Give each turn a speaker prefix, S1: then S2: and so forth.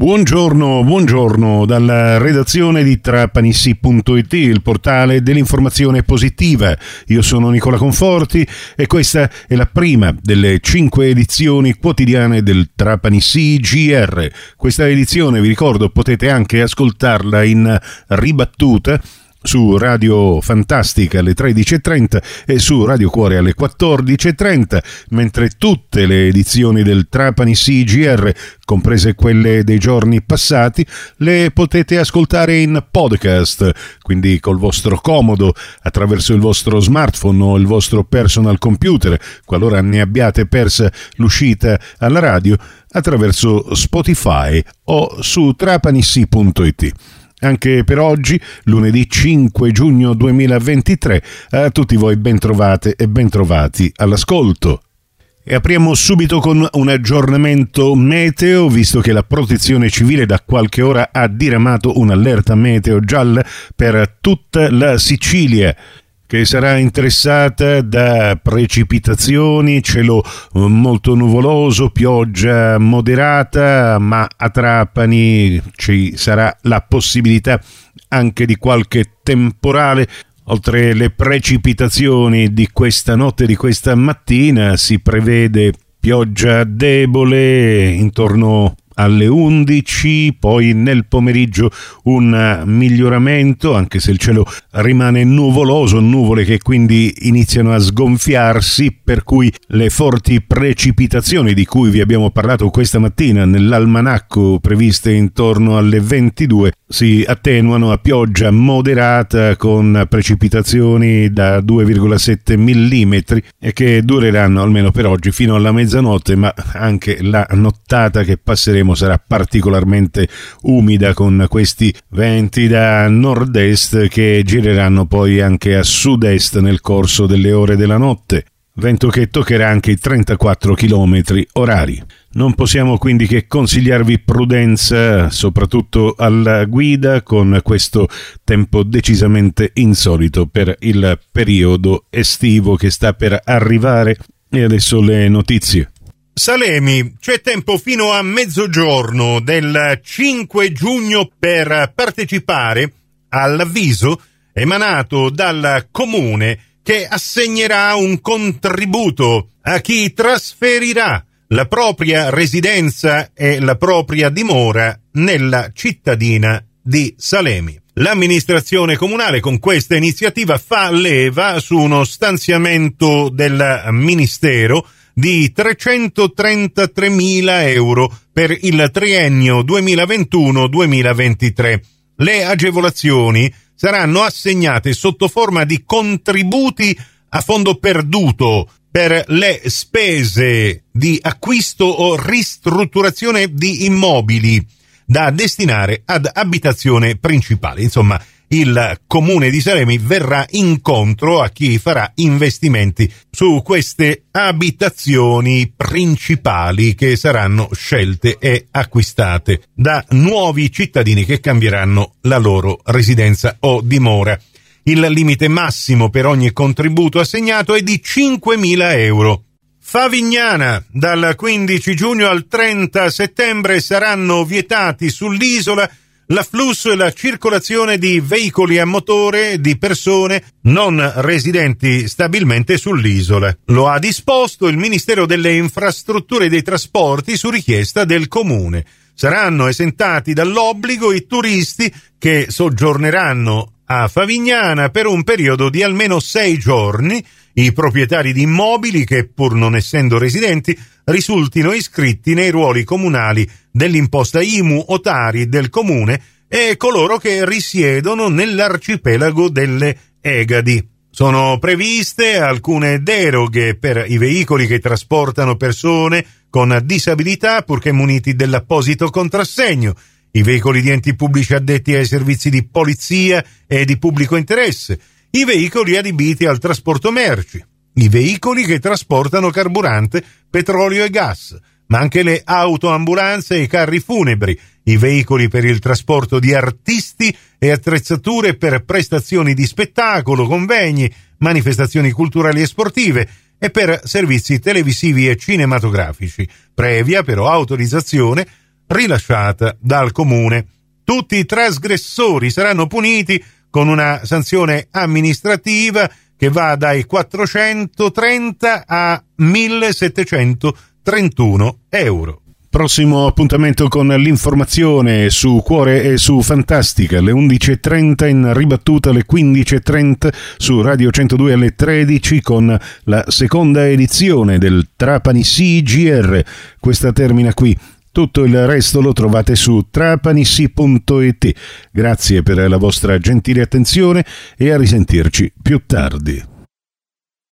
S1: Buongiorno, buongiorno dalla redazione di Trapanissi.it, il portale dell'informazione positiva. Io sono Nicola Conforti e questa è la prima delle cinque edizioni quotidiane del Trapanissi GR. Questa edizione, vi ricordo, potete anche ascoltarla in ribattuta su Radio Fantastica alle 13.30 e su Radio Cuore alle 14.30, mentre tutte le edizioni del Trapani CGR, comprese quelle dei giorni passati, le potete ascoltare in podcast, quindi col vostro comodo, attraverso il vostro smartphone o il vostro personal computer, qualora ne abbiate persa l'uscita alla radio, attraverso Spotify o su trapanissi.it. Anche per oggi, lunedì 5 giugno 2023, a tutti voi bentrovate e bentrovati all'ascolto. E apriamo subito con un aggiornamento meteo, visto che la protezione civile da qualche ora ha diramato un'allerta meteo gialla per tutta la Sicilia che sarà interessata da precipitazioni, cielo eh, molto nuvoloso, pioggia moderata, ma a Trapani ci sarà la possibilità anche di qualche temporale. Oltre le precipitazioni di questa notte e di questa mattina si prevede pioggia debole intorno alle 11, poi nel pomeriggio un miglioramento, anche se il cielo rimane nuvoloso, nuvole che quindi iniziano a sgonfiarsi, per cui le forti precipitazioni di cui vi abbiamo parlato questa mattina nell'almanacco previste intorno alle 22 si attenuano a pioggia moderata con precipitazioni da 2,7 mm e che dureranno almeno per oggi fino alla mezzanotte, ma anche la nottata che passeremo sarà particolarmente umida con questi venti da nord-est che gireranno poi anche a sud-est nel corso delle ore della notte vento che toccherà anche i 34 km orari. Non possiamo quindi che consigliarvi prudenza, soprattutto alla guida, con questo tempo decisamente insolito per il periodo estivo che sta per arrivare. E adesso le notizie. Salemi, c'è tempo fino a mezzogiorno del 5 giugno per partecipare all'avviso emanato dal comune che assegnerà un contributo a chi trasferirà la propria residenza e la propria dimora nella cittadina di Salemi. L'amministrazione comunale con questa iniziativa fa leva su uno stanziamento del Ministero di 333.000 euro per il triennio 2021-2023. Le agevolazioni saranno assegnate sotto forma di contributi a fondo perduto per le spese di acquisto o ristrutturazione di immobili da destinare ad abitazione principale. Insomma, il comune di Salemi verrà incontro a chi farà investimenti su queste abitazioni principali che saranno scelte e acquistate da nuovi cittadini che cambieranno la loro residenza o dimora. Il limite massimo per ogni contributo assegnato è di 5.000 euro. Favignana, dal 15 giugno al 30 settembre saranno vietati sull'isola l'afflusso e la circolazione di veicoli a motore di persone non residenti stabilmente sull'isola. Lo ha disposto il Ministero delle Infrastrutture e dei Trasporti su richiesta del Comune. Saranno esentati dall'obbligo i turisti che soggiorneranno a Favignana per un periodo di almeno sei giorni i proprietari di immobili che, pur non essendo residenti, risultino iscritti nei ruoli comunali dell'imposta IMU o Tari del comune e coloro che risiedono nell'arcipelago delle Egadi. Sono previste alcune deroghe per i veicoli che trasportano persone con disabilità purché muniti dell'apposito contrassegno, i veicoli di enti pubblici addetti ai servizi di polizia e di pubblico interesse, i veicoli adibiti al trasporto merci, i veicoli che trasportano carburante, petrolio e gas, ma anche le autoambulanze e i carri funebri, i veicoli per il trasporto di artisti e attrezzature per prestazioni di spettacolo, convegni, manifestazioni culturali e sportive e per servizi televisivi e cinematografici, previa però autorizzazione rilasciata dal comune. Tutti i trasgressori saranno puniti con una sanzione amministrativa che va dai 430 a 1731 euro. Prossimo appuntamento con l'informazione su Cuore e su Fantastica, alle 11.30 in ribattuta alle 15.30 su Radio 102 alle 13 con la seconda edizione del Trapani CGR. Questa termina qui. Tutto il resto lo trovate su trapanissi.it. Grazie per la vostra gentile attenzione e a risentirci più tardi.